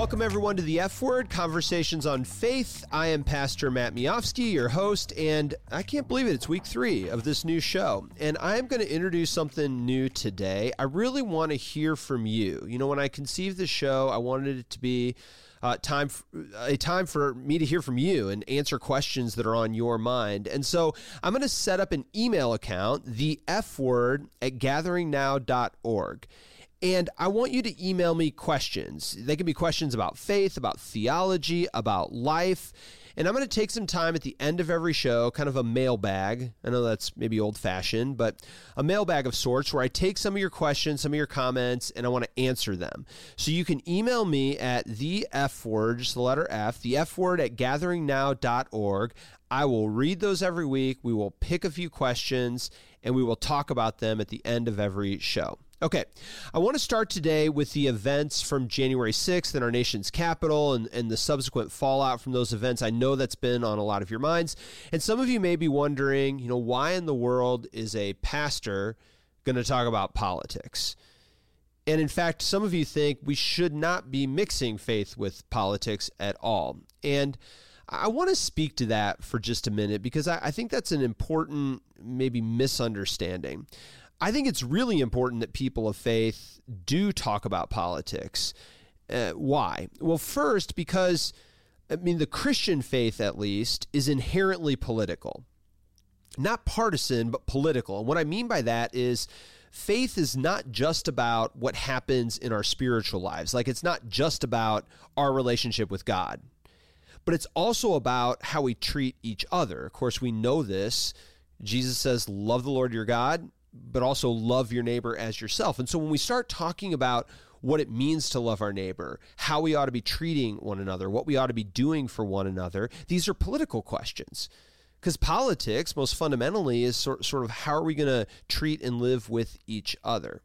Welcome, everyone, to the F Word Conversations on Faith. I am Pastor Matt Miofsky, your host, and I can't believe it. It's week three of this new show. And I'm going to introduce something new today. I really want to hear from you. You know, when I conceived the show, I wanted it to be uh, time f- a time for me to hear from you and answer questions that are on your mind. And so I'm going to set up an email account, the F word at gatheringnow.org. And I want you to email me questions. They can be questions about faith, about theology, about life. And I'm going to take some time at the end of every show, kind of a mailbag. I know that's maybe old fashioned, but a mailbag of sorts where I take some of your questions, some of your comments, and I want to answer them. So you can email me at the F word, just the letter F, the F word at gatheringnow.org. I will read those every week. We will pick a few questions and we will talk about them at the end of every show. Okay, I want to start today with the events from January 6th in our nation's capital and, and the subsequent fallout from those events. I know that's been on a lot of your minds. And some of you may be wondering, you know, why in the world is a pastor going to talk about politics? And in fact, some of you think we should not be mixing faith with politics at all. And I want to speak to that for just a minute because I, I think that's an important, maybe misunderstanding. I think it's really important that people of faith do talk about politics. Uh, why? Well, first, because, I mean, the Christian faith, at least, is inherently political. Not partisan, but political. And what I mean by that is faith is not just about what happens in our spiritual lives. Like, it's not just about our relationship with God, but it's also about how we treat each other. Of course, we know this. Jesus says, Love the Lord your God but also love your neighbor as yourself. And so when we start talking about what it means to love our neighbor, how we ought to be treating one another, what we ought to be doing for one another, these are political questions. Because politics, most fundamentally, is sort, sort of how are we going to treat and live with each other.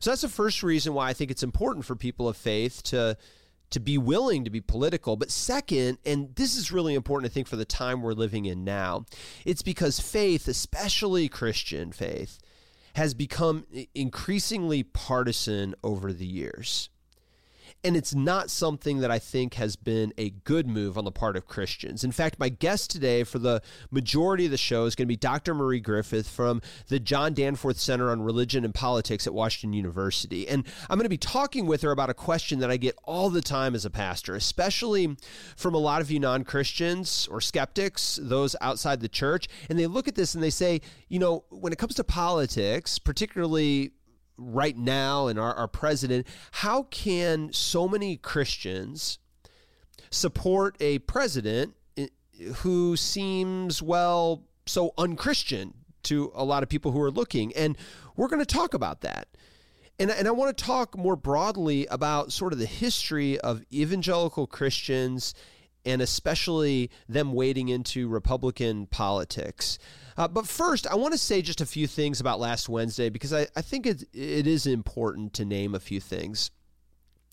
So that's the first reason why I think it's important for people of faith to to be willing to be political. But second, and this is really important, I think, for the time we're living in now, it's because faith, especially Christian faith, has become increasingly partisan over the years. And it's not something that I think has been a good move on the part of Christians. In fact, my guest today for the majority of the show is going to be Dr. Marie Griffith from the John Danforth Center on Religion and Politics at Washington University. And I'm going to be talking with her about a question that I get all the time as a pastor, especially from a lot of you non Christians or skeptics, those outside the church. And they look at this and they say, you know, when it comes to politics, particularly right now and our, our president, how can so many Christians support a president who seems, well, so unchristian to a lot of people who are looking? And we're going to talk about that. And, and I want to talk more broadly about sort of the history of evangelical Christians and especially them wading into Republican politics. Uh, but first, I want to say just a few things about last Wednesday because I, I think it, it is important to name a few things.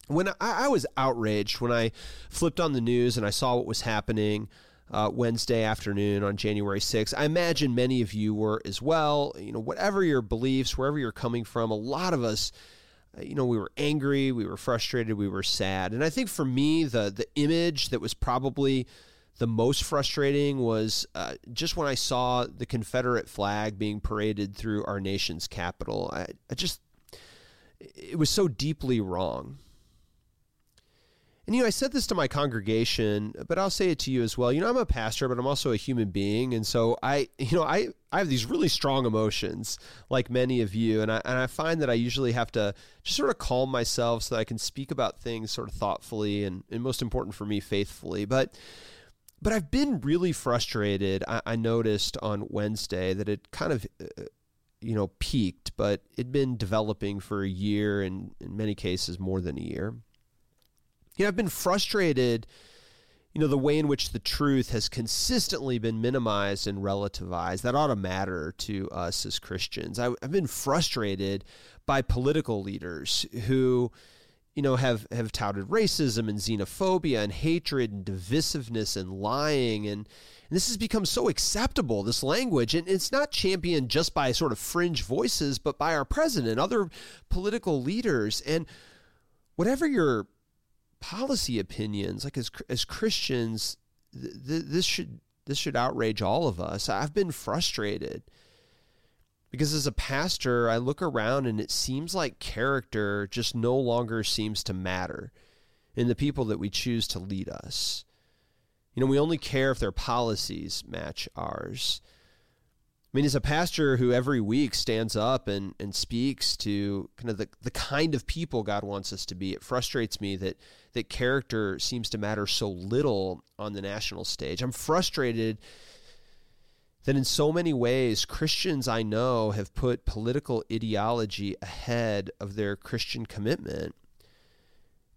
When I, I was outraged when I flipped on the news and I saw what was happening uh, Wednesday afternoon on January 6th. I imagine many of you were as well. You know, whatever your beliefs, wherever you're coming from, a lot of us, you know, we were angry, we were frustrated, we were sad. And I think for me, the the image that was probably the most frustrating was uh, just when I saw the Confederate flag being paraded through our nation's capital. I, I just, it was so deeply wrong. And you know, I said this to my congregation, but I'll say it to you as well. You know, I'm a pastor, but I'm also a human being, and so I, you know, I I have these really strong emotions, like many of you, and I and I find that I usually have to just sort of calm myself so that I can speak about things sort of thoughtfully and, and most important for me, faithfully. But but I've been really frustrated. I, I noticed on Wednesday that it kind of, uh, you know, peaked, but it'd been developing for a year and in many cases more than a year. You know, I've been frustrated, you know, the way in which the truth has consistently been minimized and relativized. That ought to matter to us as Christians. I, I've been frustrated by political leaders who, you know, have, have touted racism and xenophobia and hatred and divisiveness and lying. And, and this has become so acceptable, this language. And it's not championed just by sort of fringe voices, but by our president, other political leaders. And whatever your policy opinions, like as as Christians, th- th- this should this should outrage all of us. I've been frustrated because as a pastor, I look around and it seems like character just no longer seems to matter in the people that we choose to lead us. You know, we only care if their policies match ours. I mean, as a pastor who every week stands up and, and speaks to kind of the, the kind of people God wants us to be, it frustrates me that, that character seems to matter so little on the national stage. I'm frustrated that in so many ways, Christians I know have put political ideology ahead of their Christian commitment.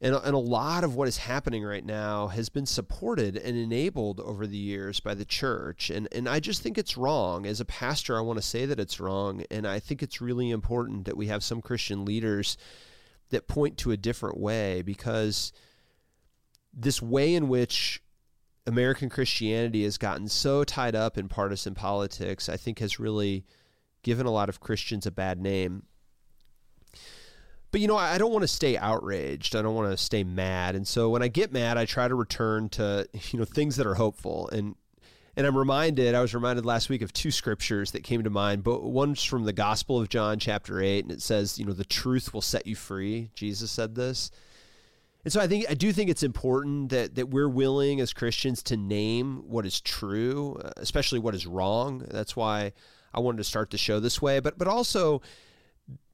And, and a lot of what is happening right now has been supported and enabled over the years by the church. And, and I just think it's wrong. As a pastor, I want to say that it's wrong. And I think it's really important that we have some Christian leaders that point to a different way because this way in which American Christianity has gotten so tied up in partisan politics, I think has really given a lot of Christians a bad name but you know i don't want to stay outraged. I don't want to stay mad. And so when i get mad i try to return to you know things that are hopeful. And and i'm reminded i was reminded last week of two scriptures that came to mind but one's from the gospel of john chapter 8 and it says you know the truth will set you free. Jesus said this. And so i think i do think it's important that that we're willing as christians to name what is true especially what is wrong. That's why i wanted to start the show this way. But but also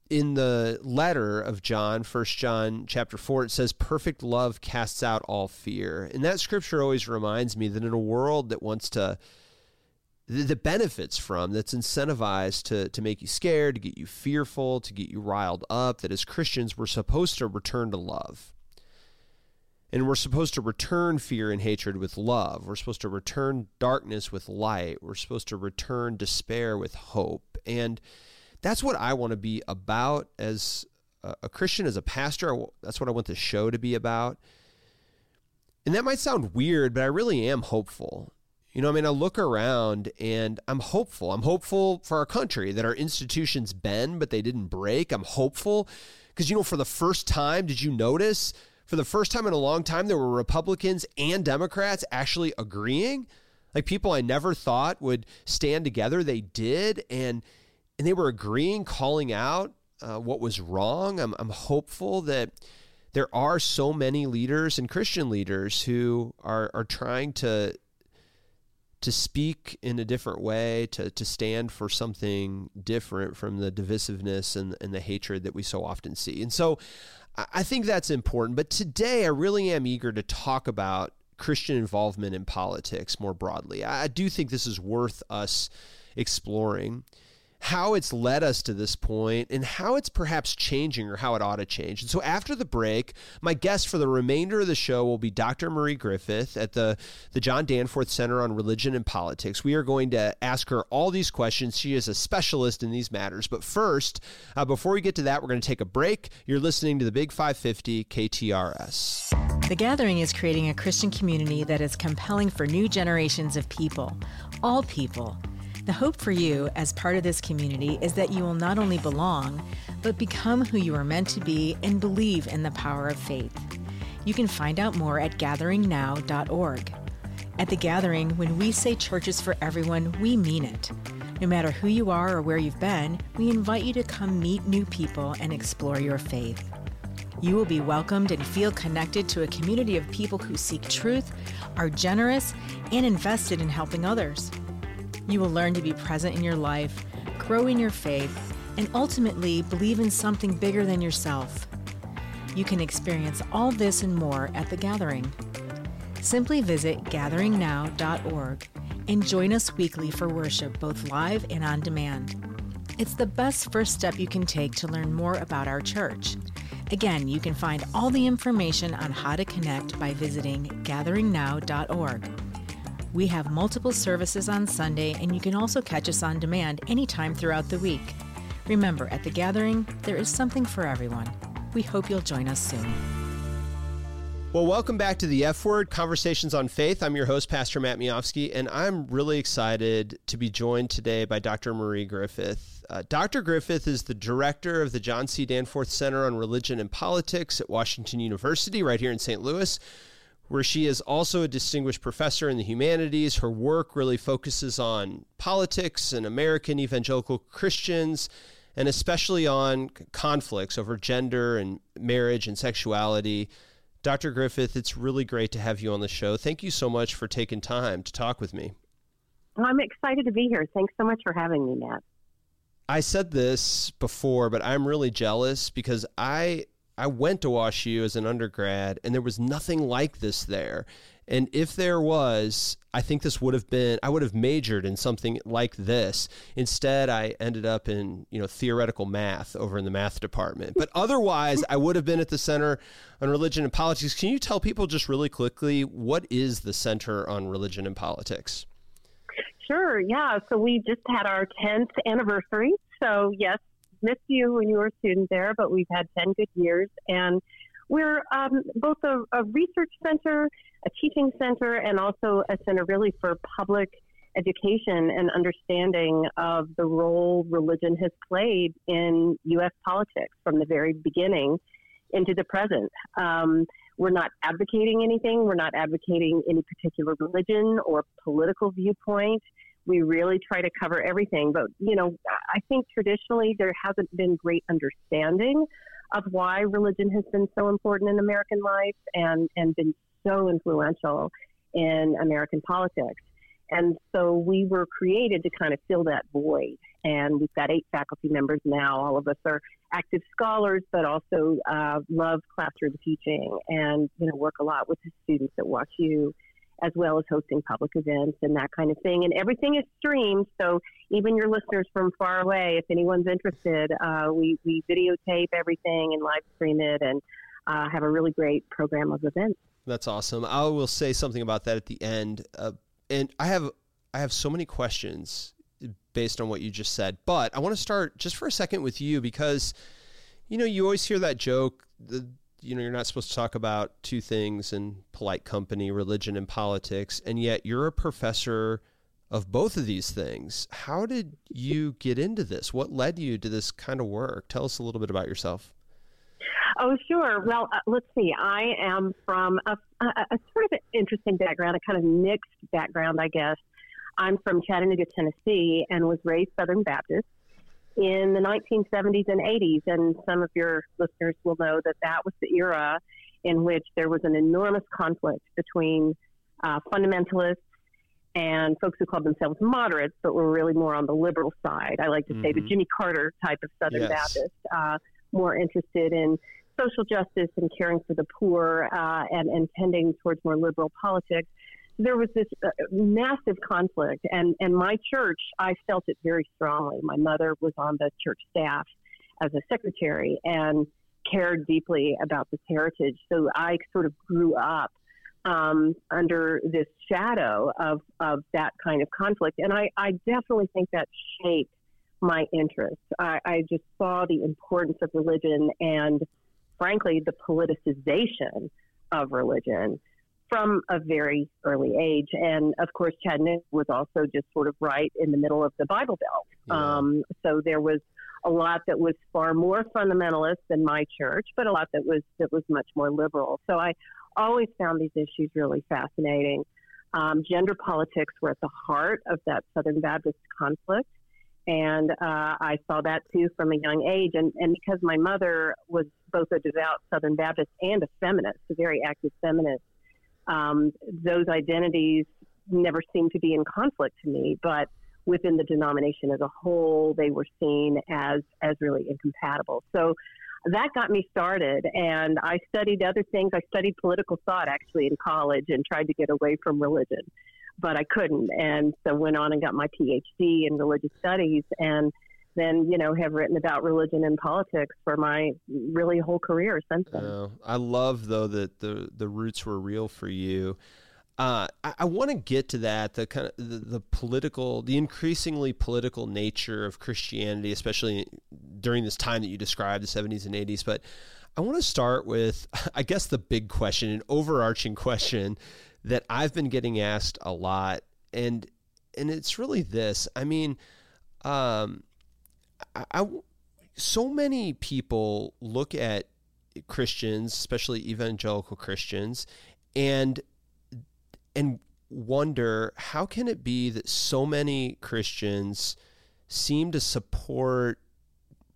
in the letter of John, First John chapter 4, it says, Perfect love casts out all fear. And that scripture always reminds me that in a world that wants to, that benefits from, that's incentivized to, to make you scared, to get you fearful, to get you riled up, that as Christians, we're supposed to return to love. And we're supposed to return fear and hatred with love. We're supposed to return darkness with light. We're supposed to return despair with hope. And that's what I want to be about as a Christian, as a pastor. That's what I want the show to be about. And that might sound weird, but I really am hopeful. You know, I mean, I look around and I'm hopeful. I'm hopeful for our country that our institutions bend, but they didn't break. I'm hopeful because, you know, for the first time, did you notice? For the first time in a long time, there were Republicans and Democrats actually agreeing. Like people I never thought would stand together, they did. And and they were agreeing, calling out uh, what was wrong. I'm, I'm hopeful that there are so many leaders and Christian leaders who are, are trying to to speak in a different way, to, to stand for something different from the divisiveness and, and the hatred that we so often see. And so I think that's important. But today I really am eager to talk about Christian involvement in politics more broadly. I do think this is worth us exploring how it's led us to this point and how it's perhaps changing or how it ought to change. And so after the break, my guest for the remainder of the show will be Dr. Marie Griffith at the, the John Danforth Center on Religion and Politics. We are going to ask her all these questions. She is a specialist in these matters. But first, uh, before we get to that, we're going to take a break. You're listening to the Big 550 KTRS. The Gathering is creating a Christian community that is compelling for new generations of people, all people the hope for you as part of this community is that you will not only belong, but become who you are meant to be and believe in the power of faith. You can find out more at gatheringnow.org. At the Gathering, when we say churches for everyone, we mean it. No matter who you are or where you've been, we invite you to come meet new people and explore your faith. You will be welcomed and feel connected to a community of people who seek truth, are generous, and invested in helping others. You will learn to be present in your life, grow in your faith, and ultimately believe in something bigger than yourself. You can experience all this and more at the Gathering. Simply visit gatheringnow.org and join us weekly for worship, both live and on demand. It's the best first step you can take to learn more about our church. Again, you can find all the information on how to connect by visiting gatheringnow.org. We have multiple services on Sunday, and you can also catch us on demand anytime throughout the week. Remember, at the gathering, there is something for everyone. We hope you'll join us soon. Well, welcome back to the F Word Conversations on Faith. I'm your host, Pastor Matt Miofsky, and I'm really excited to be joined today by Dr. Marie Griffith. Uh, Dr. Griffith is the director of the John C. Danforth Center on Religion and Politics at Washington University, right here in St. Louis, where she is also a distinguished professor in the humanities. Her work really focuses on politics and American evangelical Christians and especially on conflicts over gender and marriage and sexuality. Dr. Griffith, it's really great to have you on the show. Thank you so much for taking time to talk with me. I'm excited to be here. Thanks so much for having me, Matt. I said this before, but I'm really jealous because I I went to WashU as an undergrad and there was nothing like this there. And if there was, I think this would have been I would have majored in something like this. Instead, I ended up in, you know, theoretical math over in the math department. But otherwise, I would have been at the Center on Religion and Politics. Can you tell people just really quickly what is the Center on Religion and Politics? Sure, yeah. So we just had our 10th anniversary. So, yes, missed you when you were a student there, but we've had 10 good years. And we're um, both a, a, research center, a teaching center, and also a center really for public education and understanding of the role religion has played in U.S. politics from the very beginning into the present. Um, we're not advocating anything. We're not advocating any particular religion or political viewpoint. We really try to cover everything. But, you know, I think traditionally there hasn't been great understanding of why religion has been so important in American life and, and been so influential in American politics. And so we were created to kind of fill that void. And we've got eight faculty members now. All of us are active scholars, but also uh, love classroom teaching and you know work a lot with the students at WashU as well as hosting public events and that kind of thing. And everything is streamed, so even your listeners from far away, if anyone's interested, uh, we, we videotape everything and live stream it and uh, have a really great program of events. That's awesome. I will say something about that at the end. Uh, and I have I have so many questions based on what you just said, but I want to start just for a second with you because you know you always hear that joke the you know you're not supposed to talk about two things in polite company religion and politics and yet you're a professor of both of these things. How did you get into this? What led you to this kind of work? Tell us a little bit about yourself. Oh sure. Well uh, let's see. I am from a, a, a sort of an interesting background a kind of mixed background i guess. I'm from chattanooga tennessee and was raised southern baptist in the 1970s and 80s. And some of your listeners will know that that was the era in which there was an enormous conflict between uh, fundamentalists and folks who called themselves moderates, but were really more on the liberal side. I like to mm-hmm. say the mm-hmm. Jimmy Carter type of Southern yes. Baptist, uh, more interested in social justice and caring for the poor uh, and, and tending towards more liberal politics there was this uh, massive conflict, and and my church, I felt it very strongly. My mother was on the church staff as a secretary and cared deeply about this heritage. So I sort of grew up um, under this shadow of of that kind of conflict, and I, I definitely think that shaped my interest. I, I just saw the importance of religion and, frankly, the politicization of religion from a very early age. And of course, Chattanooga was also just sort of right in the middle of the Bible Belt. Yeah. Um, so there was a lot that was far more fundamentalist than my church, but a lot that was that was much more liberal. So I always found these issues really fascinating. Um, gender politics were at the heart of that Southern Baptist conflict. And uh, I saw that too from a young age. And, and because my mother was both a devout Southern Baptist and a feminist, a very active feminist, um, those identities never seemed to be in conflict to me, but within the denomination as a whole, they were seen as as really incompatible. So that got me started, and I studied other things. I studied political thought actually in college and tried to get away from religion, but I couldn't, and so went on and got my PhD in religious studies and then you know have written about religion and politics for my really whole career since then. Oh, I love though that the the roots were real for you. Uh, I, I want to get to that the kind of the, the, political, the increasingly political nature of Christianity, especially during this time that you described, the 70s and 80s. But I want to start with, I guess, the big question, an overarching question that I've been getting asked a lot, and and it's really this. I mean, um, I, I so many people look at Christians, especially evangelical Christians, and and wonder how can it be that so many Christians seem to support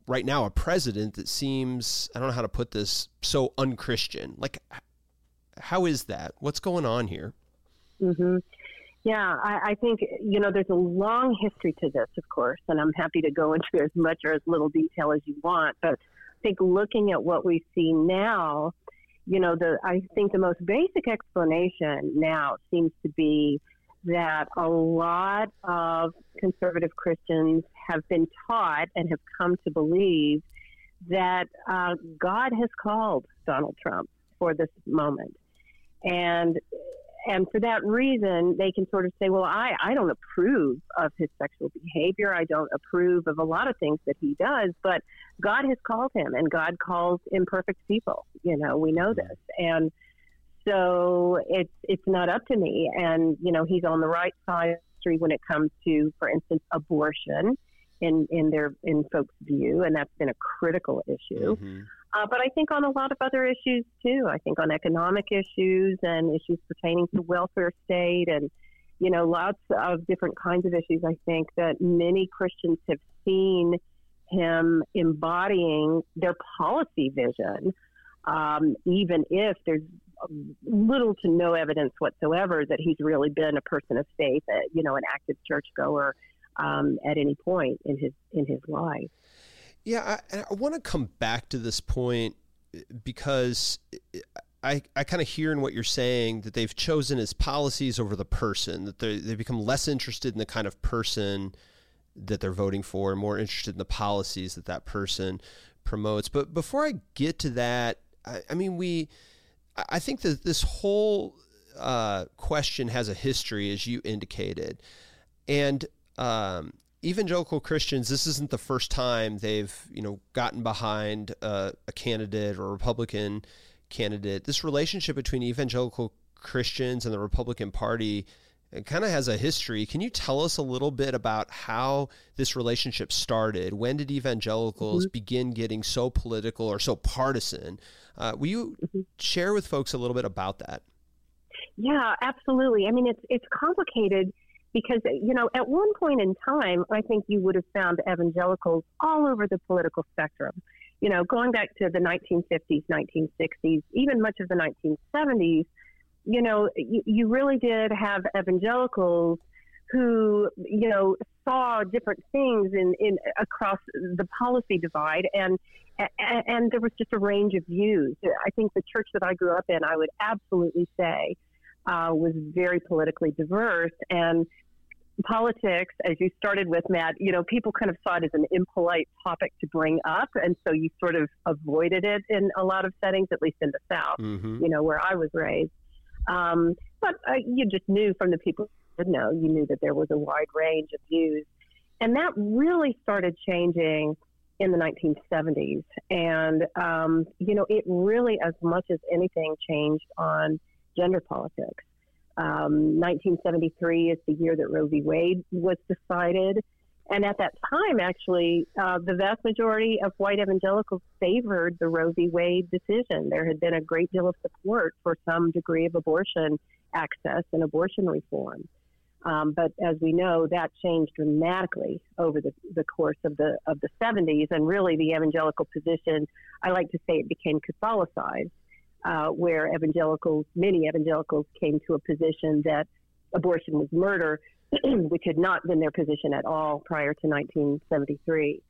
right now a president that seems I don't know how to put this so unchristian. Like, how is that? What's going on here? Mm-hmm. Yeah, I, I think you know there's a long history to this, of course, and I'm happy to go into as much or as little detail as you want. But I think looking at what we see now, you know, the I think the most basic explanation now seems to be that a lot of conservative Christians have been taught and have come to believe that uh, God has called Donald Trump for this moment. And and for that reason, they can sort of say, well, I, I don't approve of his sexual behavior. I don't approve of a lot of things that he does, but God has called him and God calls imperfect people. You know, we know this. And so it's it's not up to me. And you know, he's on the right side when it comes to, for instance, abortion in in their in folks' view, and that's been a critical issue. Mm-hmm. Uh, but I think on a lot of other issues too. I think on economic issues and issues pertaining to welfare state and you know lots of different kinds of issues. I think that many Christians have seen him embodying their policy vision, um, even if there's little to no evidence whatsoever that he's really been a person of faith, uh, you know, an active churchgoer um, at any point in his in his life. Yeah, I, I want to come back to this point because I, I kind of hear in what you're saying that they've chosen his policies over the person, that they they become less interested in the kind of person that they're voting for, and more interested in the policies that that person promotes. But before I get to that, I, I mean, we I think that this whole uh, question has a history, as you indicated, and um, evangelical Christians. This isn't the first time they've you know gotten behind uh, a candidate or a Republican candidate. This relationship between evangelical Christians and the Republican Party kind of has a history. Can you tell us a little bit about how this relationship started? When did evangelicals mm-hmm. begin getting so political or so partisan? Uh, will you mm-hmm. share with folks a little bit about that? Yeah, absolutely. I mean, it's it's complicated because you know at one point in time, I think you would have found evangelicals all over the political spectrum. You know, going back to the 1950s, 1960s, even much of the 1970s you know, you, you really did have evangelicals who, you know, saw different things in, in across the policy divide, and, and there was just a range of views. I think the church that I grew up in, I would absolutely say, uh, was very politically diverse, and politics, as you started with, Matt, you know, people kind of saw it as an impolite topic to bring up. And so you sort of avoided it in a lot of settings, at least in the South, mm-hmm. you know, where I was raised. Um, but uh, you just knew from the people who know, you knew that there was a wide range of views. And that really started changing in the 1970s. And, um, you know, it really, as much as anything, changed on gender politics. Um, 1973 is the year that Roe v. Wade was decided. And at that time, actually, uh, the vast majority of white evangelicals favored the Roe v. Wade decision. There had been a great deal of support for some degree of abortion access and abortion reform. Um, but as we know, that changed dramatically over the, the course of the of the 70s, and really the evangelical position. I like to say it became Catholicized, uh, where evangelicals, many evangelicals, came to a position that abortion was murder, which had not been their position at all prior to 1973.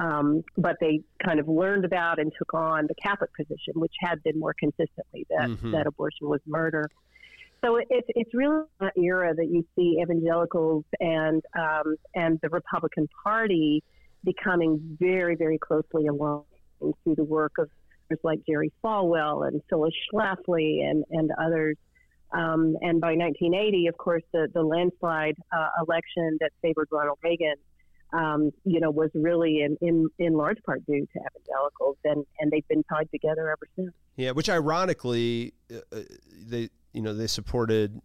Um, but they kind of learned about and took on the Catholic position, which had been more consistently that, mm-hmm. that abortion was murder. So it's it's really an era that you see evangelicals and um, and the Republican Party becoming very very closely aligned through the work of like Jerry Falwell and Phyllis Schlafly and and others um, and by 1980, of course, the, the landslide uh, election that favored Ronald Reagan um, you know, was really in, in, in large part due to evangelicals, and, and they've been tied together ever since. Yeah, which ironically, uh, uh they you know they supported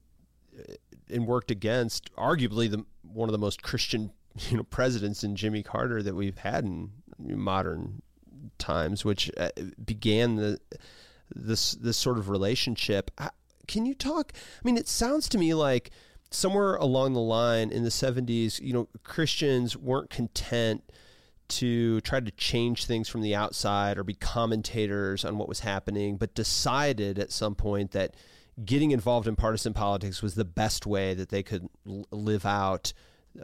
uh, and worked against arguably the one of the most Christian you know presidents in Jimmy Carter that we've had in modern times, which uh, began the this this sort of relationship. Can you talk? I mean, it sounds to me like somewhere along the line in the 70s, you know, Christians weren't content to try to change things from the outside or be commentators on what was happening, but decided at some point that getting involved in partisan politics was the best way that they could live out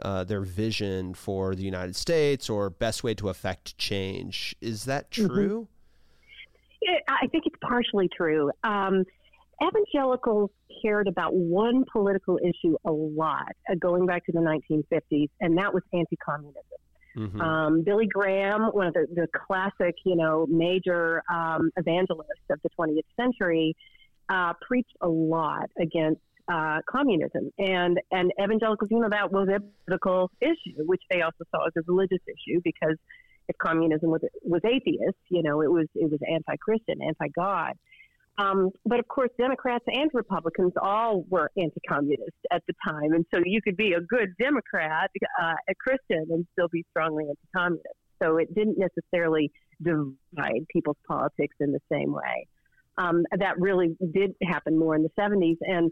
uh, their vision for the United States or best way to affect change. Is that mm-hmm. true? Mm-hmm. I think it's partially true. Um, evangelicals cared about one political issue a lot, uh, going back to the 1950s, and that was anti-communism. Mm-hmm. Um, Billy Graham, one of the, the classic, you know, major um, evangelists of the 20th century, uh, preached a lot against uh, communism, and and evangelicals, you know, that was a political issue, which they also saw as a religious issue because if communism was was atheist, you know, it was it was anti-Christian, anti-God. Um, but of course, Democrats and Republicans all were anti-communist at the time, and so you could be a good Democrat, uh, a Christian, and still be strongly anti-communist. So it didn't necessarily divide people's politics in the same way. Um, that really did happen more in the 70s, and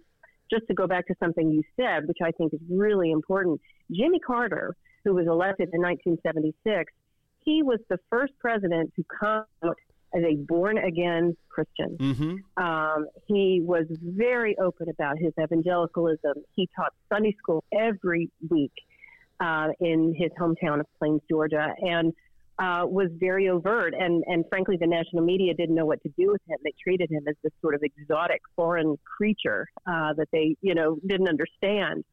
just to go back to something you said, which I think is really important, Jimmy Carter, who was elected in 1976, he was the first president to come out as a born again Christian. Mm-hmm. Um, he was very open about his evangelicalism. He taught Sunday school every week uh, in his hometown of Plains, Georgia, and uh, was very overt. And, and frankly, the national media didn't know what to do with him. They treated him as this sort of exotic foreign creature uh, that they, you know, didn't understand.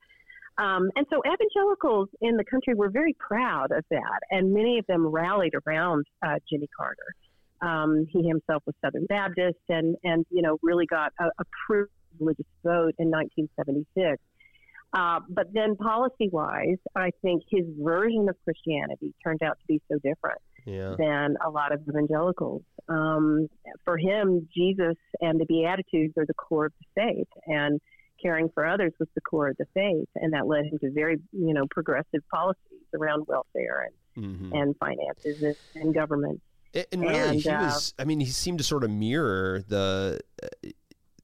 Um, and so evangelicals in the country were very proud of that, and many of them rallied around uh, Jimmy Carter. Um, he himself was Southern Baptist, and and you know really got a, a privileged vote in 1976. Uh, but then, policy wise, I think his version of Christianity turned out to be so different yeah. than a lot of evangelicals. Um, for him, Jesus and the Beatitudes are the core of the faith, and caring for others was the core of the faith, and that led him to very, you know, progressive policies around welfare and mm-hmm. and finances and, and government. And, and really, and, he uh, was. I mean, he seemed to sort of mirror the. Uh,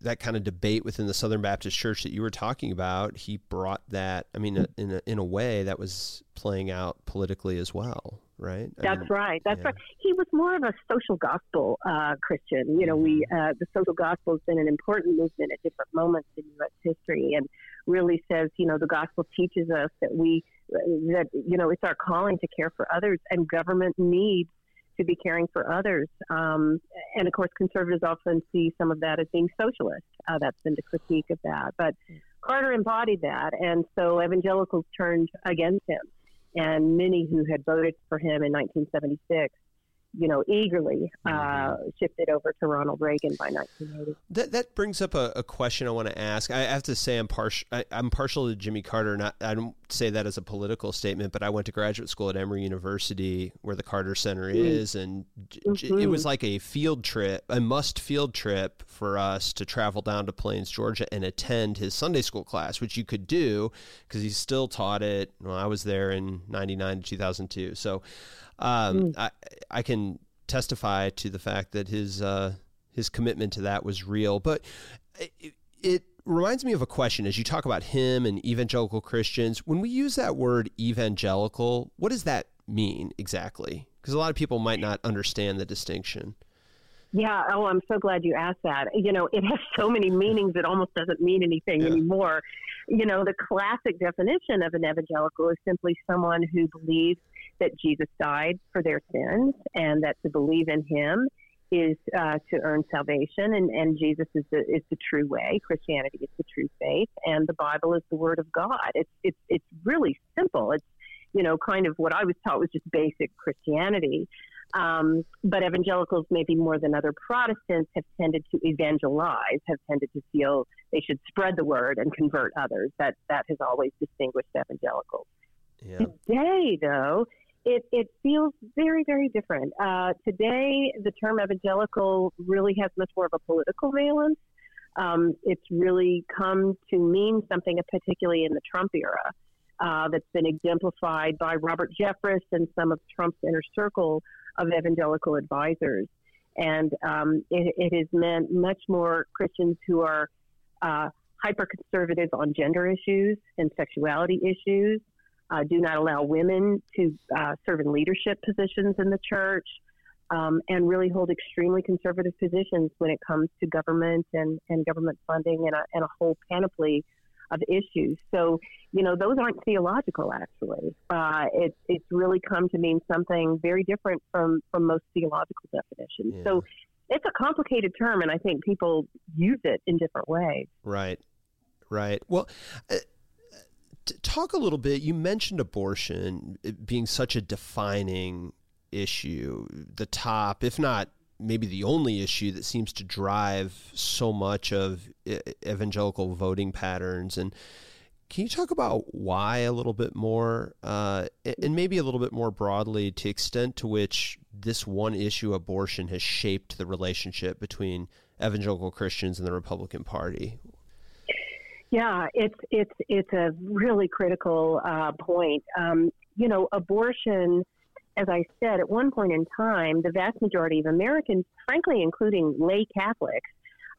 that kind of debate within the Southern Baptist Church that you were talking about, he brought that. I mean, in a, in a way that was playing out politically as well, right? I That's mean, right. That's yeah. right. He was more of a social gospel uh, Christian. You know, we mm-hmm. uh, the social gospel has been an important movement at different moments in U.S. history, and really says, you know, the gospel teaches us that we that you know it's our calling to care for others, and government needs to be caring for others. Um, and of course, conservatives often see some of that as being socialist. Uh, that's been the critique of that. But Carter embodied that, and so evangelicals turned against him. And many who had voted for him in 1976 you know, eagerly uh, mm-hmm. shifted over to Ronald Reagan by 1980. That that brings up a, a question I want to ask. I have to say I'm partial. I'm partial to Jimmy Carter. Not I don't say that as a political statement, but I went to graduate school at Emory University, where the Carter Center mm-hmm. is, and mm-hmm. it was like a field trip, a must field trip for us to travel down to Plains, Georgia, and attend his Sunday school class, which you could do because he still taught it. Well, I was there in '99 to 2002, so um, mm. I, I can testify to the fact that his uh, his commitment to that was real. But it, it reminds me of a question as you talk about him and evangelical Christians. When we use that word evangelical, what does that mean exactly? Because a lot of people might not understand the distinction. Yeah. Oh, I'm so glad you asked that. You know, it has so many meanings, it almost doesn't mean anything yeah. anymore. You know, the classic definition of an evangelical is simply someone who believes that Jesus died for their sins and that to believe in him is uh, to earn salvation, and, and Jesus is the is the true way. Christianity is the true faith, and the Bible is the Word of God. It's it's it's really simple. It's you know kind of what I was taught was just basic Christianity. Um, but evangelicals, maybe more than other Protestants, have tended to evangelize, have tended to feel they should spread the word and convert others. That that has always distinguished evangelicals. Yeah. Today, though, it, it feels very, very different. Uh, today, the term evangelical really has much more of a political valence. Um, it's really come to mean something, particularly in the Trump era, uh, that's been exemplified by Robert Jeffress and some of Trump's inner circle of evangelical advisors. And um, it, it, has meant much more Christians who are uh, hyper conservative on gender issues and sexuality issues, uh, do not allow women to uh, serve in leadership positions in the church, um, and really hold extremely conservative positions when it comes to government and, and government funding and a, and a whole panoply of issues. So, you know, those aren't theological, actually. Uh, it, it's really come to mean something very different from, from most theological definitions. Yeah. So, it's a complicated term, and I think people use it in different ways. Right, right. Well, uh, talk a little bit. You mentioned abortion being such a defining issue, the top, if not maybe the only issue that seems to drive so much of evangelical voting patterns. And can you talk about why a little bit more, uh, and maybe a little bit more broadly, to extent to which this one issue, abortion, has shaped the relationship between evangelical Christians and the Republican Party? Yeah, it's it's it's a really critical uh, point. Um, you know, abortion, as I said, at one point in time, the vast majority of Americans, frankly, including lay Catholics,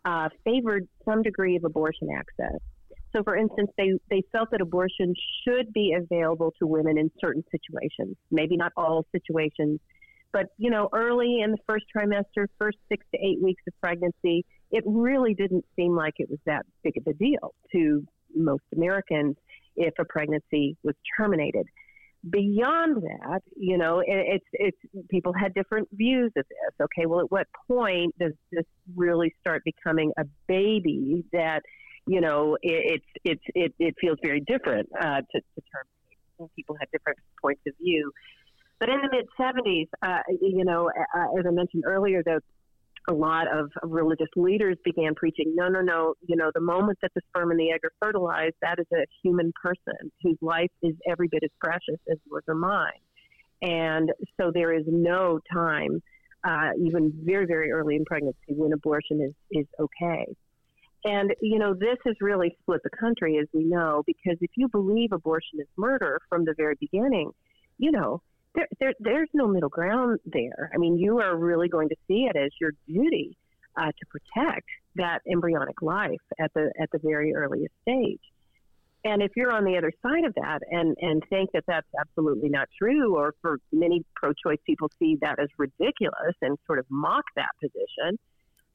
uh, favored some degree of abortion access. So, for instance, they, they felt that abortion should be available to women in certain situations, maybe not all situations, but you know, early in the first trimester, first six to eight weeks of pregnancy, it really didn't seem like it was that big of a deal to most Americans if a pregnancy was terminated. Beyond that, you know, it, it's it's people had different views of this. Okay, well, at what point does this really start becoming a baby that, you know, it, it's it's it, it feels very different uh, to, to terminate? People had different points of view. But in the mid 70s, uh, you know, uh, as I mentioned earlier, though, a lot of religious leaders began preaching, no, no, no, you know, the moment that the sperm and the egg are fertilized, that is a human person whose life is every bit as precious as yours or mine. And so there is no time, uh, even very, very early in pregnancy, when abortion is, is okay. And, you know, this has really split the country, as we know, because if you believe abortion is murder from the very beginning, you know, there, there, there's no middle ground there. I mean, you are really going to see it as your duty uh, to protect that embryonic life at the at the very earliest stage. And if you're on the other side of that and, and think that that's absolutely not true, or for many pro choice people see that as ridiculous and sort of mock that position,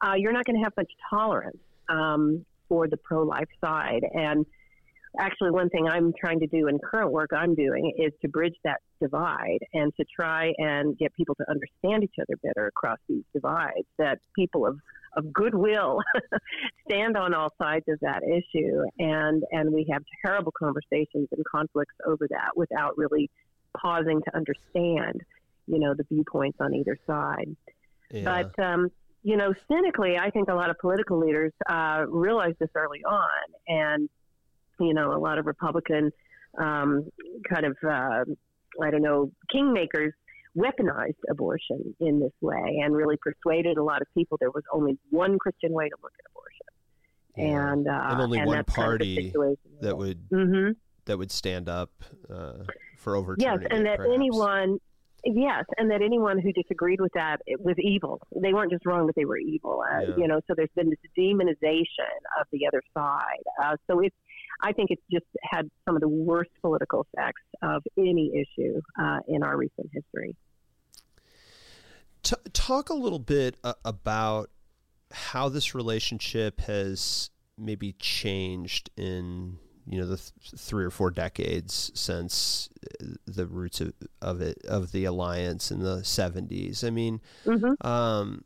uh, you're not going to have much tolerance um, for the pro life side. And actually one thing I'm trying to do in current work I'm doing is to bridge that divide and to try and get people to understand each other better across these divides. That people of of goodwill stand on all sides of that issue, and and we have terrible conversations and conflicts over that without really pausing to understand, you know, the viewpoints on either side. Yeah. But um, you know, cynically, I think a lot of political leaders uh, realized this early on, and you know, a lot of Republican um, kind of, uh, I don't know, kingmakers weaponized abortion in this way and really persuaded a lot of people there was only one Christian way to look at abortion. Yeah. And, uh, and only and one party kind of that would mm-hmm. that would stand up uh, for overturning. Yes, and that perhaps. anyone Yes, and that anyone who disagreed with that was evil. They weren't just wrong, but they were evil. Uh, yeah. You know, so there's been this demonization of the other side. Uh, so it's I think it's just had some of the worst political effects of any issue uh, in our recent history. T- talk a little bit uh, about how this relationship has maybe changed in you know the th- three or four decades since uh, the roots of, of it of the alliance in the 70s i mean mm-hmm. um,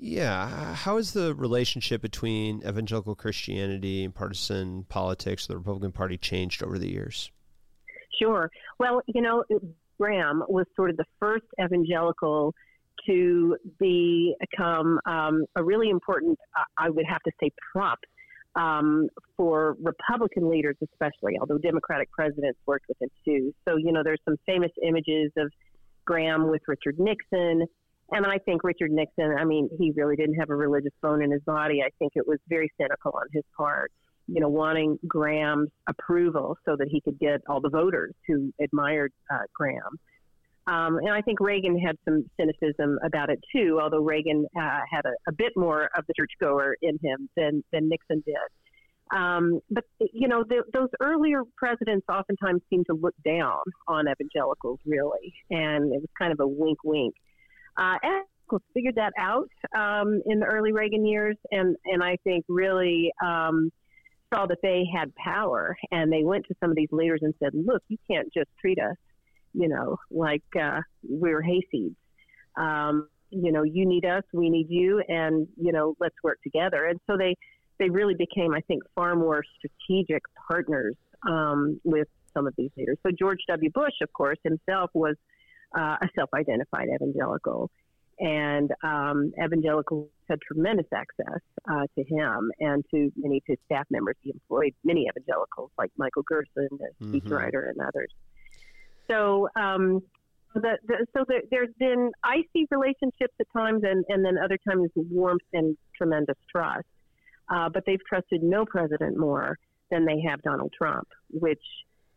yeah, how has the relationship between evangelical Christianity and partisan politics, of the Republican Party, changed over the years? Sure. Well, you know, Graham was sort of the first evangelical to become um, a really important, I would have to say, prop um, for Republican leaders, especially, although Democratic presidents worked with him too. So, you know, there's some famous images of Graham with Richard Nixon. And I think Richard Nixon, I mean, he really didn't have a religious bone in his body. I think it was very cynical on his part, you know, wanting Graham's approval so that he could get all the voters who admired uh, Graham. Um, and I think Reagan had some cynicism about it too, although Reagan uh, had a, a, bit more of the churchgoer in him than, than Nixon did. Um, but, you know, the, those earlier presidents oftentimes seemed to look down on evangelicals, really. And it was kind of a wink wink. Uh, evangelicals figured that out um, in the early Reagan years, and, and I think really um, saw that they had power. And they went to some of these leaders and said, look, you can't just treat us you know, like uh, we're hayseeds. Um, you know, you need us, we need you, and you know, let's work together. And so they they really became, I think, far more strategic partners um, with some of these leaders. So George W. Bush, of course, himself was uh, a self-identified evangelical, and um, evangelicals had tremendous access uh, to him and to many of his staff members. He employed many evangelicals like Michael Gerson, a mm-hmm. speechwriter, and others so um, the, the, so the, there's been icy relationships at times, and, and then other times warmth and tremendous trust. Uh, but they've trusted no president more than they have Donald Trump, which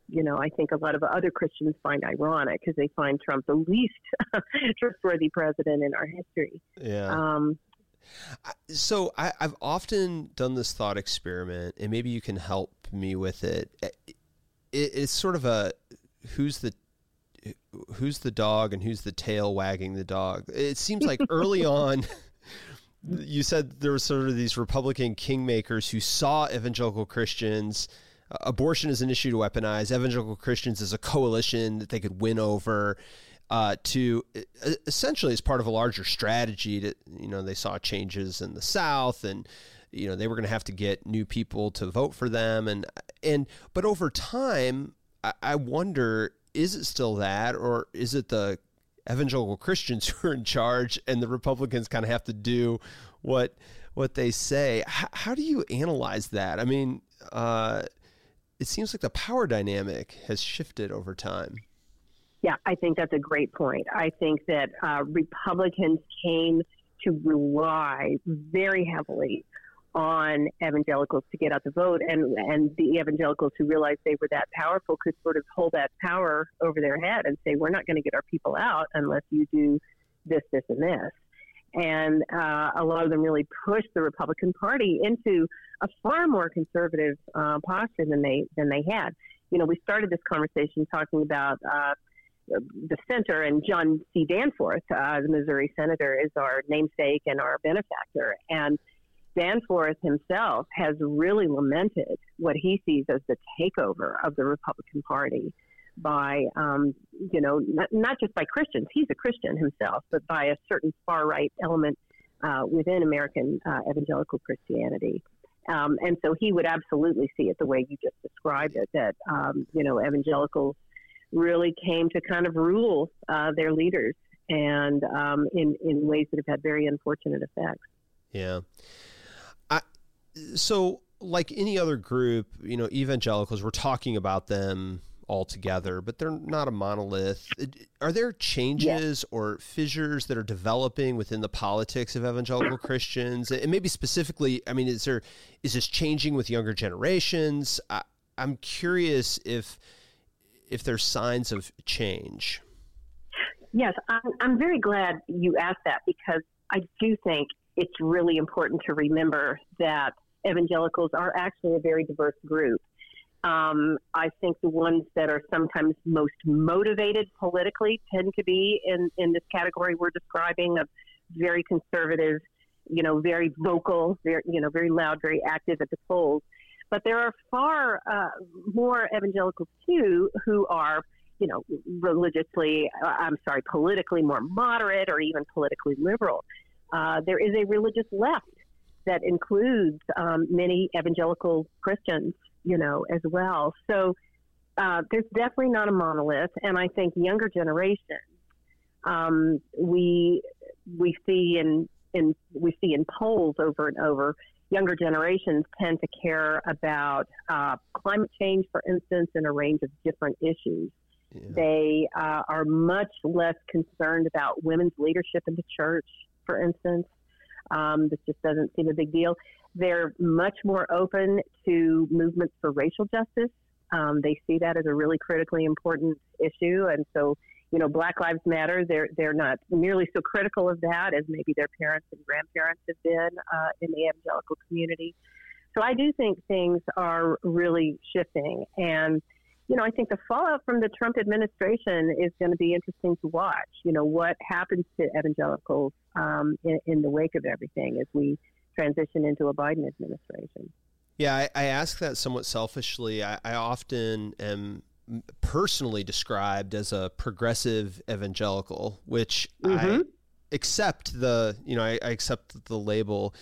you know I think a lot of other Christians find ironic because they find Trump the least trustworthy president in our history. Yeah. Um, so I, have often done this thought experiment, and maybe you can help me with it. it it's sort of a who's the who's the dog and who's the tail wagging the dog. It seems like early on, you said there were sort of these Republican kingmakers who saw evangelical Christians. Abortion is an issue to weaponize. Evangelical Christians is a coalition that they could win over. Uh, to essentially as part of a larger strategy to you know they saw changes in the South and you know they were going to have to get new people to vote for them and and but over time I, I wonder is it still that, or is it the evangelical Christians who are in charge, and the Republicans kind of have to do what what they say? H- how do you analyze that? I mean, uh, it seems like the power dynamic has shifted over time. Yeah, I think that's a great point. I think that uh, Republicans came to rely very heavily on evangelicals to get out the vote, and and the evangelicals who realized they were that powerful could sort of hold that power over their head and say, "We're not going to get our people out unless you do this, this, and this." And uh, a lot of them really pushed the Republican Party into a far more conservative uh, posture than they than they had. You know, we started this conversation talking about. Uh, the center and John C. Danforth, uh, the Missouri senator, is our namesake and our benefactor. And Danforth himself has really lamented what he sees as the takeover of the Republican Party by, um, you know, not, not, just by Christians. He's a Christian himself, but by a certain far right element uh, within American uh, evangelical Christianity. Um, and so he would absolutely see it the way you just described it that, um, you know, evangelicals really came to kind of rule uh, their leaders and um, in, in ways that have had very unfortunate effects. Yeah so like any other group, you know, evangelicals, we're talking about them all together, but they're not a monolith. Are there changes or fissures that are developing within the politics of evangelical Christians? And maybe specifically, I mean, is there is this changing with younger generations? I, I'm curious if if there's signs of change. Yes, I'm, I'm very glad you asked that because I do think it's really important to remember that evangelicals are actually a very diverse group. Um, I think the ones that are sometimes most motivated politically tend to be in, in this category we're describing of very conservative, you know, very vocal, very, you know, very loud, very active at the polls. But there are far uh, more evangelicals too who are, you know, religiously, uh, I'm sorry, politically more moderate or even politically liberal. Uh, there is a religious left that includes um, many evangelical Christians, you know, as well. So uh, there's definitely not a monolith, and I think younger generations, um, we we see in in we see in polls over and over, younger generations tend to care about uh, climate change, for instance, and a range of different issues. Yeah. They uh, are much less concerned about women's leadership in the church, for instance. Um, this just doesn't seem a big deal. They're much more open to movements for racial justice. Um, they see that as a really critically important issue, and so you know, Black Lives Matter. They're they're not nearly so critical of that as maybe their parents and grandparents have been uh, in the evangelical community. So I do think things are really shifting, and you know, I think the fallout from the Trump administration is going to be interesting to watch. You know, what happens to evangelicals um, in, in the wake of everything as we transition into a Biden administration. Yeah, I, I ask that somewhat selfishly. I, I often am personally described as a progressive evangelical, which mm-hmm. I accept the you know I, I, accept the label,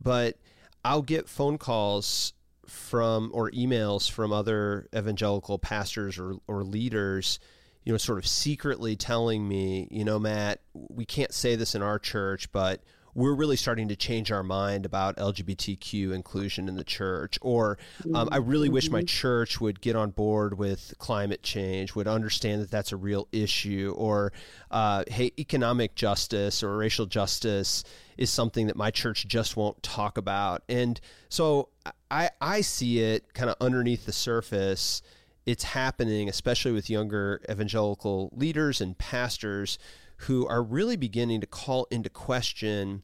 but I'll get phone calls from or emails from other evangelical pastors or, or leaders you know sort of secretly telling me you know matt we can't say this in our church but we're really starting to change our mind about LGBTQ inclusion in the church. Or um, I really wish my mm-hmm. church would get on board with climate change, would understand that that's a real issue. Or, uh, hey, economic justice or racial justice is something that my church just won't talk about. And so I, I see it kind of underneath the surface. It's happening, especially with younger evangelical leaders and pastors who are really beginning to call into question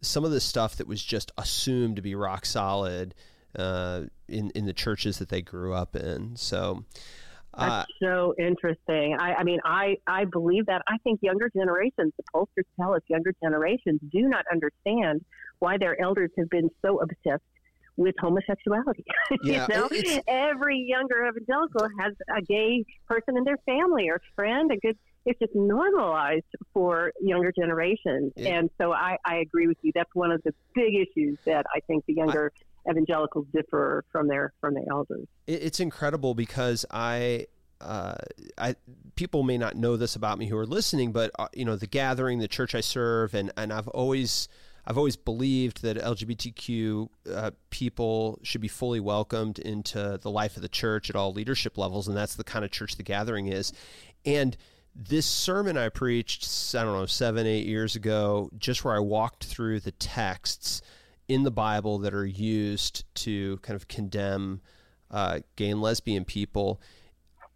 some of the stuff that was just assumed to be rock solid uh, in in the churches that they grew up in. So. Uh, That's so interesting. I, I mean, I, I believe that. I think younger generations, the pollsters tell us younger generations do not understand why their elders have been so obsessed with homosexuality. Yeah, you know, every younger evangelical has a gay person in their family or friend, a good it's just normalized for younger generations. Yeah. And so I, I agree with you. That's one of the big issues that I think the younger I, evangelicals differ from their from the elders. It's incredible because I uh, I people may not know this about me who are listening, but uh, you know the gathering, the church I serve, and and I've always I've always believed that LGBTQ uh, people should be fully welcomed into the life of the church at all leadership levels, and that's the kind of church the gathering is. And this sermon I preached, I don't know, seven, eight years ago, just where I walked through the texts in the Bible that are used to kind of condemn uh, gay and lesbian people.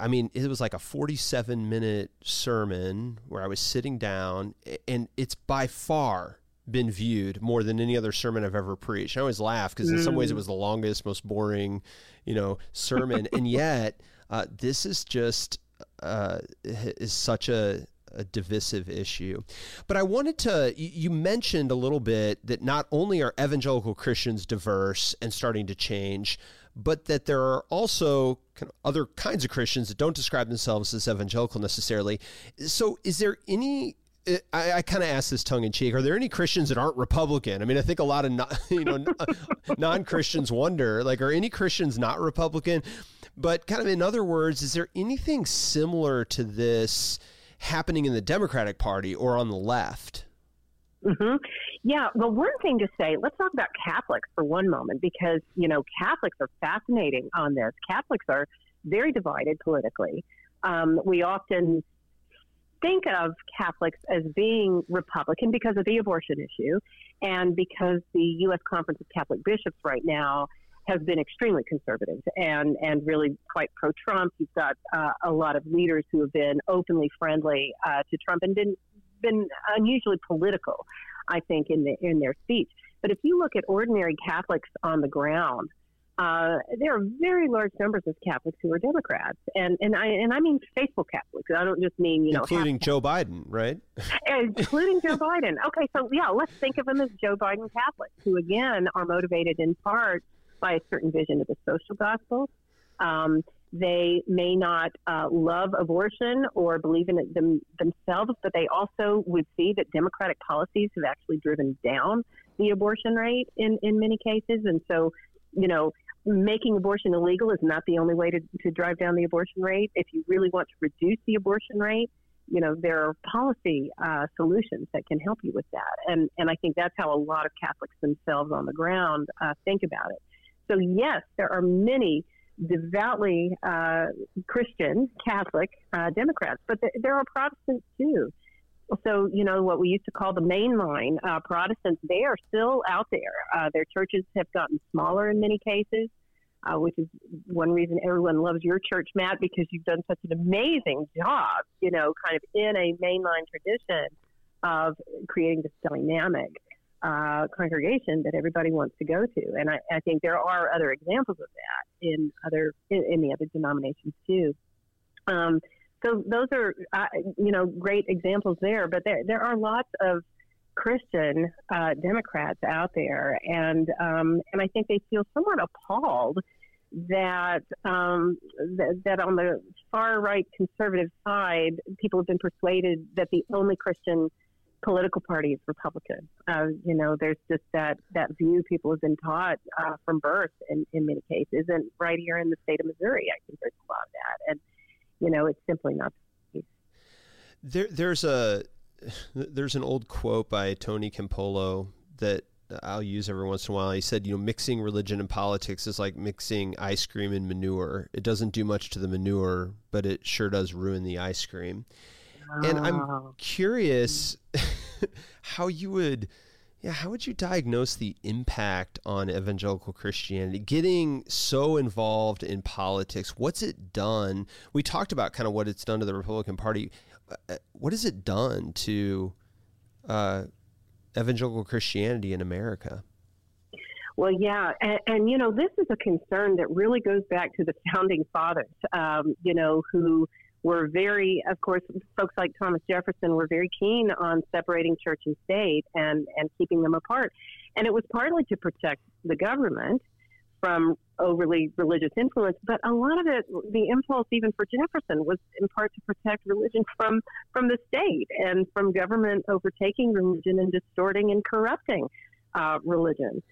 I mean, it was like a 47 minute sermon where I was sitting down, and it's by far been viewed more than any other sermon I've ever preached. I always laugh because in some ways it mm. was the longest, most boring, you know, sermon, and yet uh, this is just uh, is such a, a divisive issue. But I wanted to, you mentioned a little bit that not only are evangelical Christians diverse and starting to change, but that there are also kind of other kinds of Christians that don't describe themselves as evangelical necessarily. So is there any I, I kind of ask this tongue in cheek. Are there any Christians that aren't Republican? I mean, I think a lot of non, you know non Christians wonder, like, are any Christians not Republican? But kind of in other words, is there anything similar to this happening in the Democratic Party or on the left? Mm-hmm. Yeah, well, one thing to say, let's talk about Catholics for one moment because, you know, Catholics are fascinating on this. Catholics are very divided politically. Um, we often think of Catholics as being Republican because of the abortion issue and because the U.S. Conference of Catholic Bishops right now has been extremely conservative and, and really quite pro Trump. You've got uh, a lot of leaders who have been openly friendly uh, to Trump and been, been unusually political, I think, in, the, in their speech. But if you look at ordinary Catholics on the ground, uh, there are very large numbers of Catholics who are Democrats, and and I and I mean faithful Catholics. I don't just mean you know including Joe Biden, right? including Joe Biden. Okay, so yeah, let's think of them as Joe Biden Catholics, who again are motivated in part by a certain vision of the social gospel. Um, they may not uh, love abortion or believe in it them, themselves, but they also would see that democratic policies have actually driven down the abortion rate in, in many cases. And so, you know, making abortion illegal is not the only way to, to drive down the abortion rate. If you really want to reduce the abortion rate, you know, there are policy uh, solutions that can help you with that. And, and I think that's how a lot of Catholics themselves on the ground uh, think about it. So, yes, there are many devoutly uh, Christian, Catholic uh, Democrats, but th- there are Protestants too. So, you know, what we used to call the mainline uh, Protestants, they are still out there. Uh, their churches have gotten smaller in many cases uh, which is one reason everyone loves your church, Matt, because you've done such an amazing job, you know, kind of in a mainline tradition of creating this dynamic uh, congregation that everybody wants to go to. And I, I think there are other examples of that in other in, in the other denominations too. Um, so those are, uh, you know, great examples there. But there there are lots of Christian uh, Democrats out there, and um, and I think they feel somewhat appalled that, um, that that on the far right conservative side, people have been persuaded that the only Christian political party is Republican. Uh, you know, there's just that that view people have been taught uh, from birth in, in many cases, and right here in the state of Missouri, I can think there's a lot of that, and you know, it's simply not the case. There, there's a there's an old quote by Tony Campolo that I'll use every once in a while. He said, you know, mixing religion and politics is like mixing ice cream and manure. It doesn't do much to the manure, but it sure does ruin the ice cream. Oh. And I'm curious how you would yeah, how would you diagnose the impact on evangelical Christianity? Getting so involved in politics, what's it done? We talked about kind of what it's done to the Republican Party. Uh, what has it done to uh, evangelical Christianity in America? Well, yeah, and, and, you know this is a concern that really goes back to the founding fathers. Um, you know who were very, of course, folks like Thomas Jefferson were very keen on separating church and state and and keeping them apart, and it was partly to protect the government from overly religious influence, but a lot of it, the impulse even for Jefferson was in part to protect religion from from the state and from government overtaking religion and distorting and corrupting uh, religion.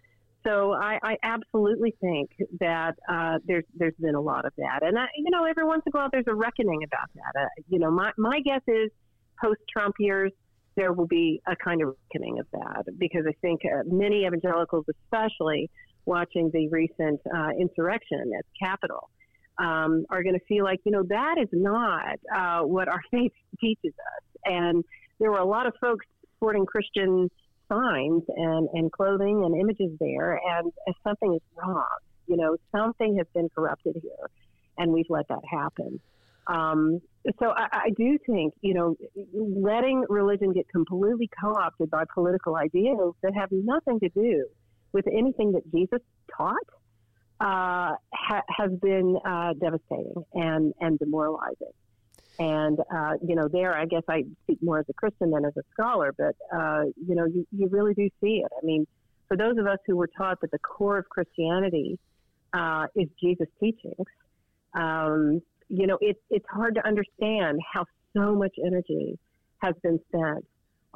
So I, I, absolutely think that uh, there's there's been a lot of that, and I, you know every once in a while there's a reckoning about that. Uh, you know, my my guess is post Trump years there will be a kind of reckoning of that because I think uh, many evangelicals, especially watching the recent uh, insurrection at Capitol um, are going to feel like, you know, that is not uh, what our faith teaches us. And there were a lot of folks sporting Christian signs and, and clothing and images there, and something is wrong. You know, something has been corrupted here, and we've let that happen. Um, so I, I, do think, you know, letting religion get completely co-opted by political ideals that have nothing to do with anything that Jesus taught uh, ha- has been uh, devastating and, and demoralizing. And, uh, you know, there, I guess I speak more as a Christian than as a scholar, but, uh, you know, you, you really do see it. I mean, for those of us who were taught that the core of Christianity uh, is Jesus' teachings, um, you know, it, it's hard to understand how so much energy has been spent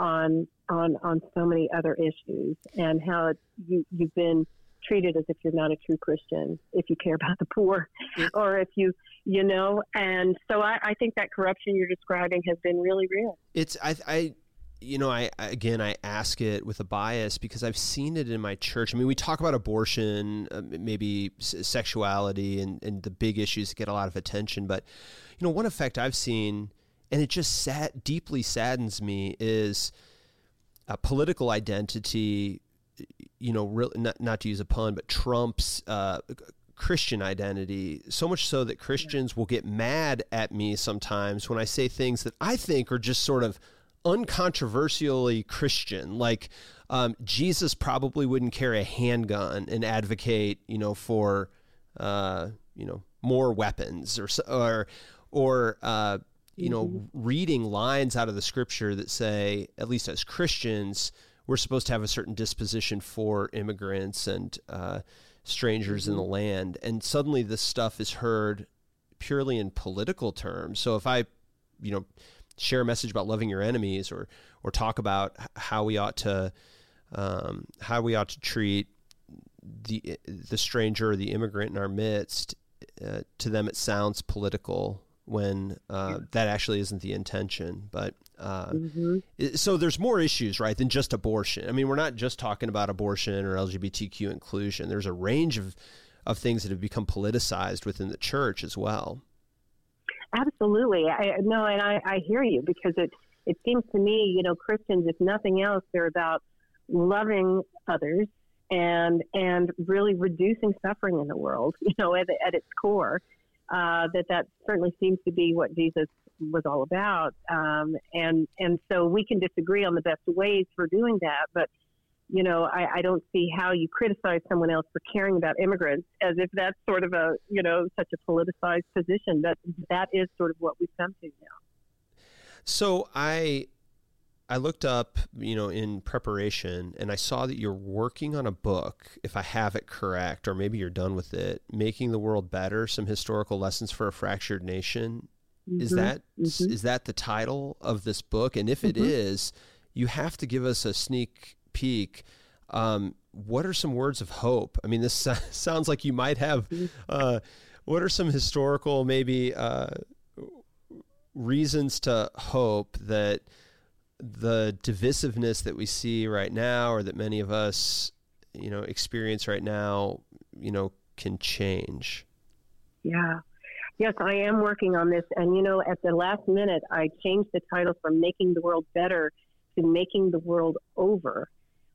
on on on so many other issues and how you you've been treated as if you're not a true Christian if you care about the poor or if you you know? And so I, I think that corruption you're describing has been really real. It's I, I you know I again I ask it with a bias because I've seen it in my church. I mean we talk about abortion uh, maybe sexuality and, and the big issues that get a lot of attention but you know one effect I've seen and it just sad, deeply saddens me is a political identity you know not, not to use a pun but trump's uh, christian identity so much so that christians will get mad at me sometimes when i say things that i think are just sort of uncontroversially christian like um, jesus probably wouldn't carry a handgun and advocate you know for uh, you know more weapons or or or uh, you know, mm-hmm. reading lines out of the scripture that say, at least as Christians, we're supposed to have a certain disposition for immigrants and uh, strangers mm-hmm. in the mm-hmm. land. And suddenly this stuff is heard purely in political terms. So if I, you know, share a message about loving your enemies or, or talk about how we ought to, um, how we ought to treat the, the stranger or the immigrant in our midst, uh, to them it sounds political when uh, that actually isn't the intention. But uh, mm-hmm. so there's more issues, right, than just abortion. I mean, we're not just talking about abortion or LGBTQ inclusion. There's a range of of things that have become politicized within the church as well. Absolutely, I no, and I, I hear you because it it seems to me, you know, Christians, if nothing else, they're about loving others and and really reducing suffering in the world. You know, at, at its core, uh, that that certainly seems to be what Jesus was all about. Um, and and so we can disagree on the best ways for doing that, but you know, I, I don't see how you criticize someone else for caring about immigrants as if that's sort of a you know such a politicized position. That that is sort of what we've come to now. So I I looked up, you know, in preparation and I saw that you're working on a book, if I have it correct, or maybe you're done with it, Making the World Better, some historical lessons for a fractured nation. Mm-hmm. Is that mm-hmm. is that the title of this book? And if it mm-hmm. is, you have to give us a sneak peek. Um, what are some words of hope? I mean, this sounds like you might have. Mm-hmm. Uh, what are some historical, maybe, uh, reasons to hope that the divisiveness that we see right now or that many of us you know experience right now you know can change. Yeah. Yes i am working on this. And you know at the last minute i changed the title from making the world better to making the world over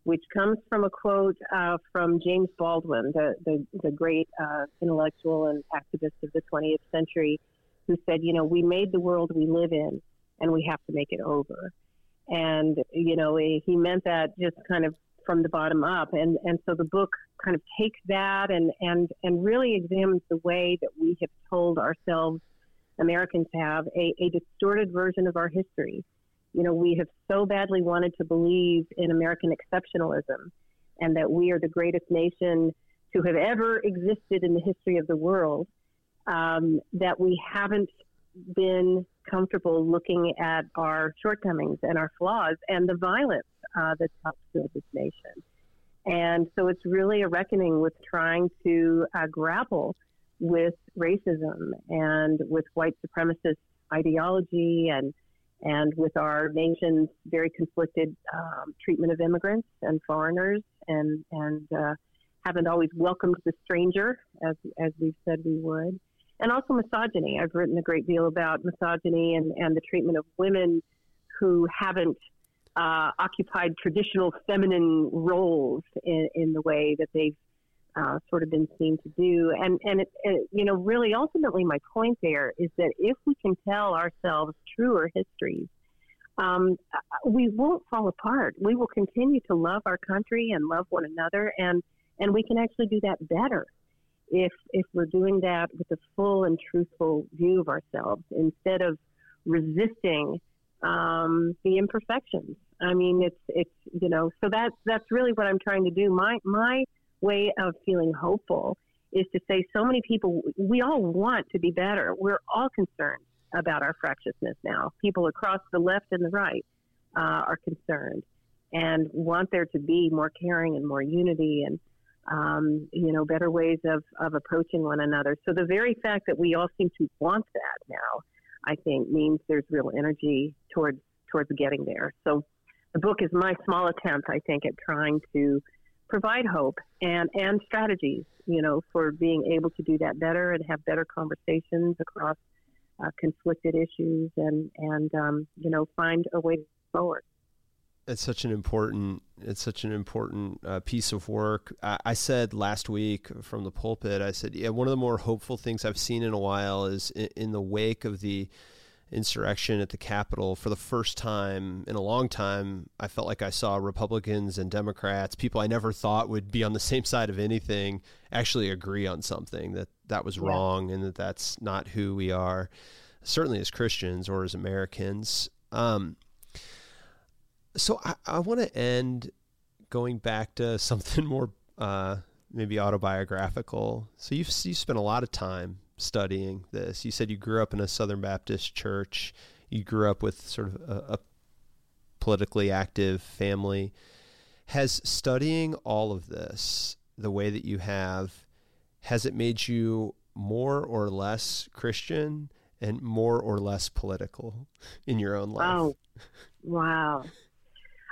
which comes from a quote uh, from james baldwin the, the, the great uh, intellectual and activist of the 20th century who said you know we made the world we live in and we have to make it over and you know he meant that just kind of from the bottom up. And and so the book kind of takes that and and and really examines the way that we have told ourselves Americans have a, a distorted version of our history. You know we have so badly wanted to believe in American exceptionalism and that we are the greatest nation to have ever existed in the history of the world um, that we haven't been comfortable looking at our shortcomings and our flaws and the violence uh, that's to this nation. And so it's really a reckoning with trying to uh, grapple with racism and with white supremacist ideology and and with our nation's very conflicted um, treatment of immigrants and foreigners and and uh, haven't always welcomed the stranger as as we've said we would and also misogyny. I've written a great deal about misogyny and, and the treatment of women who haven't uh, occupied traditional feminine roles in, in the way that they've uh, sort of been seen to do. And, and it, it, you know, really ultimately my point there is that if we can tell ourselves truer histories, um, we won't fall apart. We will continue to love our country and love one another, and, and we can actually do that better if if we're doing that with a full and truthful view of ourselves instead of resisting um, the imperfections. I mean, it's it's you know, so that's that's really what I'm trying to do. My my way of feeling hopeful is to say so many people we all want to be better. We're all concerned about our fractiousness now. People across the left and the right uh, are concerned and want there to be more caring and more unity and um, you know, better ways of, of approaching one another. So the very fact that we all seem to want that now, I think, means there's real energy towards towards getting there. So the book is my small attempt, I think, at trying to provide hope and and strategies, you know, for being able to do that better and have better conversations across uh, conflicted issues and and um, you know find a way forward it's such an important it's such an important uh, piece of work. I, I, said last week from the pulpit, I said, yeah, one of the more hopeful things I've seen in a while is in, in the wake of the insurrection at the Capitol. For the first time in a long time, I felt like I saw Republicans and Democrats, people I never thought would be on the same side of anything, actually agree on something that that was wrong and that that's not who we are, certainly as Christians or as Americans. Um, so I, I want to end going back to something more uh, maybe autobiographical. So you've you spent a lot of time studying this. You said you grew up in a Southern Baptist church. You grew up with sort of a, a politically active family. Has studying all of this the way that you have has it made you more or less Christian? and more or less political in your own life? Oh, wow.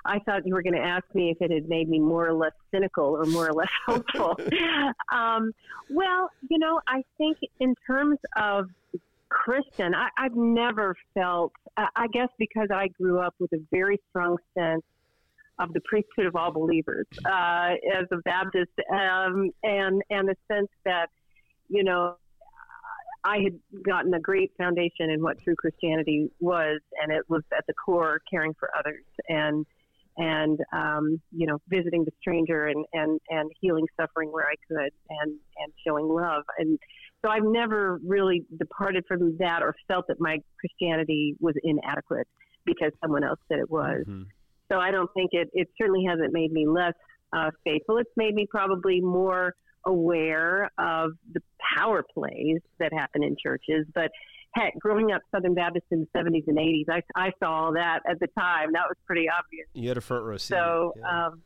I thought you were going to ask me if it had made me more or less cynical or more or less hopeful. um, well, you know, I think in terms of Christian, I, I've never felt, I guess because I grew up with a very strong sense of the priesthood of all believers uh, as a Baptist, um, and and the sense that you know I had gotten a great foundation in what true Christianity was, and it was at the core caring for others and and um, you know visiting the stranger and, and and healing suffering where I could and and showing love and so I've never really departed from that or felt that my Christianity was inadequate because someone else said it was. Mm-hmm. So I don't think it it certainly hasn't made me less uh, faithful. It's made me probably more aware of the power plays that happen in churches, but heck, growing up Southern Baptist in the 70s and 80s, I, I saw all that at the time. That was pretty obvious. You had a front row seat. So, yeah. um,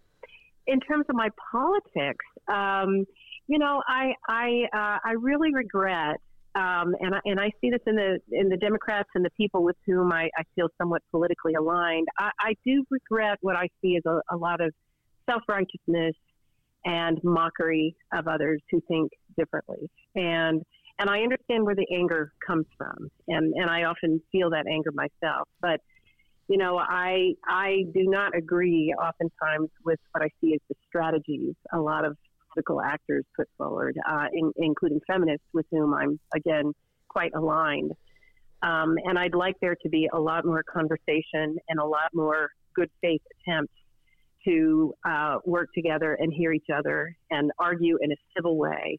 in terms of my politics, um, you know, I I uh, I really regret, um, and I, and I see this in the in the Democrats and the people with whom I, I feel somewhat politically aligned. I, I do regret what I see as a, a lot of self righteousness and mockery of others who think differently, and and I understand where the anger comes from, and and I often feel that anger myself, but you know, I I do not agree oftentimes with what I see as the strategies a lot of political actors put forward, uh, in, including feminists with whom I'm again quite aligned. Um, and I'd like there to be a lot more conversation and a lot more good faith attempts to uh, work together and hear each other and argue in a civil way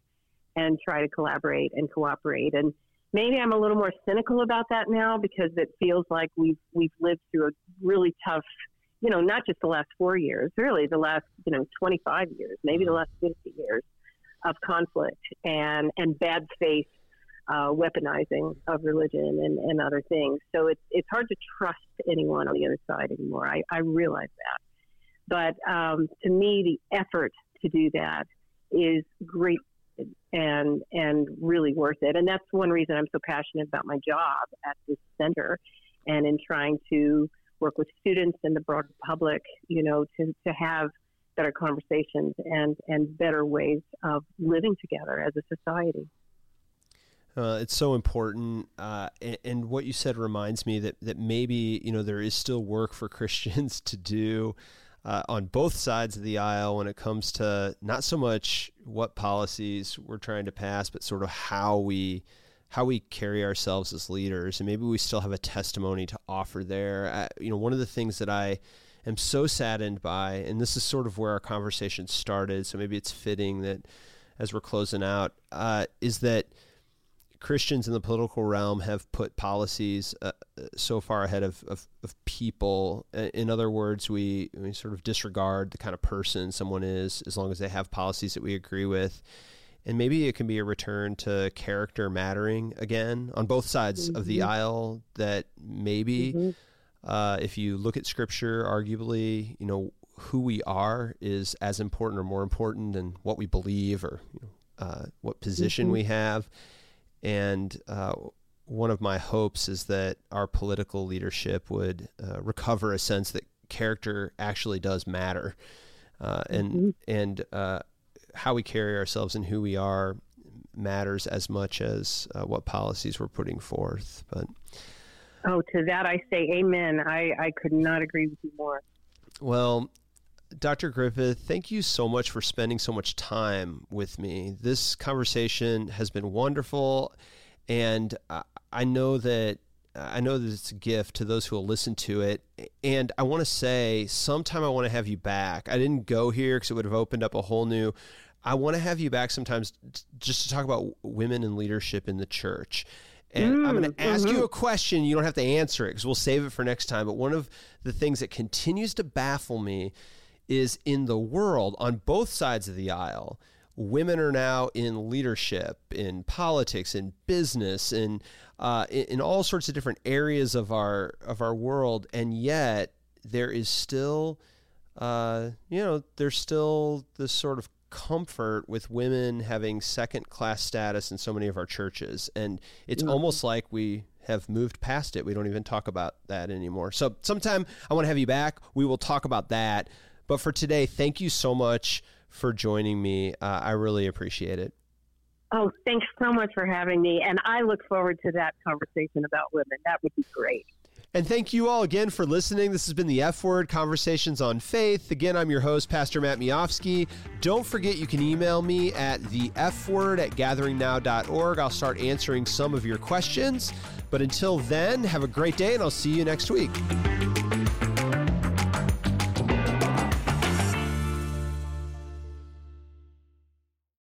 and try to collaborate and cooperate. And maybe I'm a little more cynical about that now because it feels like we've we've lived through a really tough, you know, not just the last four years, really the last you know 25 years, maybe the last 50 years of conflict and and bad faith. Uh, weaponizing of religion and, and other things. So it's it's hard to trust anyone on the other side anymore. I, I realize that. But um, to me, the effort to do that is great and and really worth it. And that's one reason I'm so passionate about my job at this center, and in trying to work with students and the broader public, you know, to to have better conversations and and better ways of living together as a society. Uh, it's so important, uh, and, and, what you said reminds me that that maybe you know there is still work for Christians to do uh, on both sides of the aisle when it comes to not so much what policies we're trying to pass, but sort of how we how we carry ourselves as leaders, and maybe we still have a testimony to offer there. Uh, you know, one of the things that I am so saddened by, and this is sort of where our conversation started, so maybe it's fitting that as we're closing out, uh, is that Christians in the political realm have put policies uh, so far ahead of, of, of, people. In other words, we, we sort of disregard the kind of person someone is as long as they have policies that we agree with. And maybe it can be a return to character mattering again on both sides mm-hmm. of the mm-hmm. aisle. That maybe mm-hmm. uh, if you look at scripture, arguably, you know, who we are is as important or more important than what we believe or you know, uh, what position mm-hmm. we have and uh, one of my hopes is that our political leadership would uh, recover a sense that character actually does matter, uh, and mm-hmm. and uh, how we carry ourselves and who we are matters as much as uh, what policies we're putting forth. But oh, to that I say amen. I I could not agree with you more. Well, Dr. Griffith, thank you so much for spending so much time with me. This conversation has been wonderful, and I know that I know that it's a gift to those who will listen to it. And I want to say, sometime I want to have you back. I didn't go here because it would have opened up a whole new. I want to have you back sometimes just to talk about women in leadership in the church. And mm, I'm going to ask mm-hmm. you a question. You don't have to answer it because we'll save it for next time. But one of the things that continues to baffle me is in the world on both sides of the aisle. Women are now in leadership, in politics, in business, in, uh, in all sorts of different areas of our of our world, and yet there is still, uh, you know, there's still this sort of comfort with women having second class status in so many of our churches. And it's yeah. almost like we have moved past it. We don't even talk about that anymore. So, sometime I want to have you back. We will talk about that. But for today, thank you so much for joining me. Uh, I really appreciate it. Oh, thanks so much for having me. And I look forward to that conversation about women. That would be great. And thank you all again for listening. This has been the F Word Conversations on Faith. Again, I'm your host, Pastor Matt Miofsky. Don't forget you can email me at the F Word at gatheringnow.org. I'll start answering some of your questions. But until then, have a great day and I'll see you next week.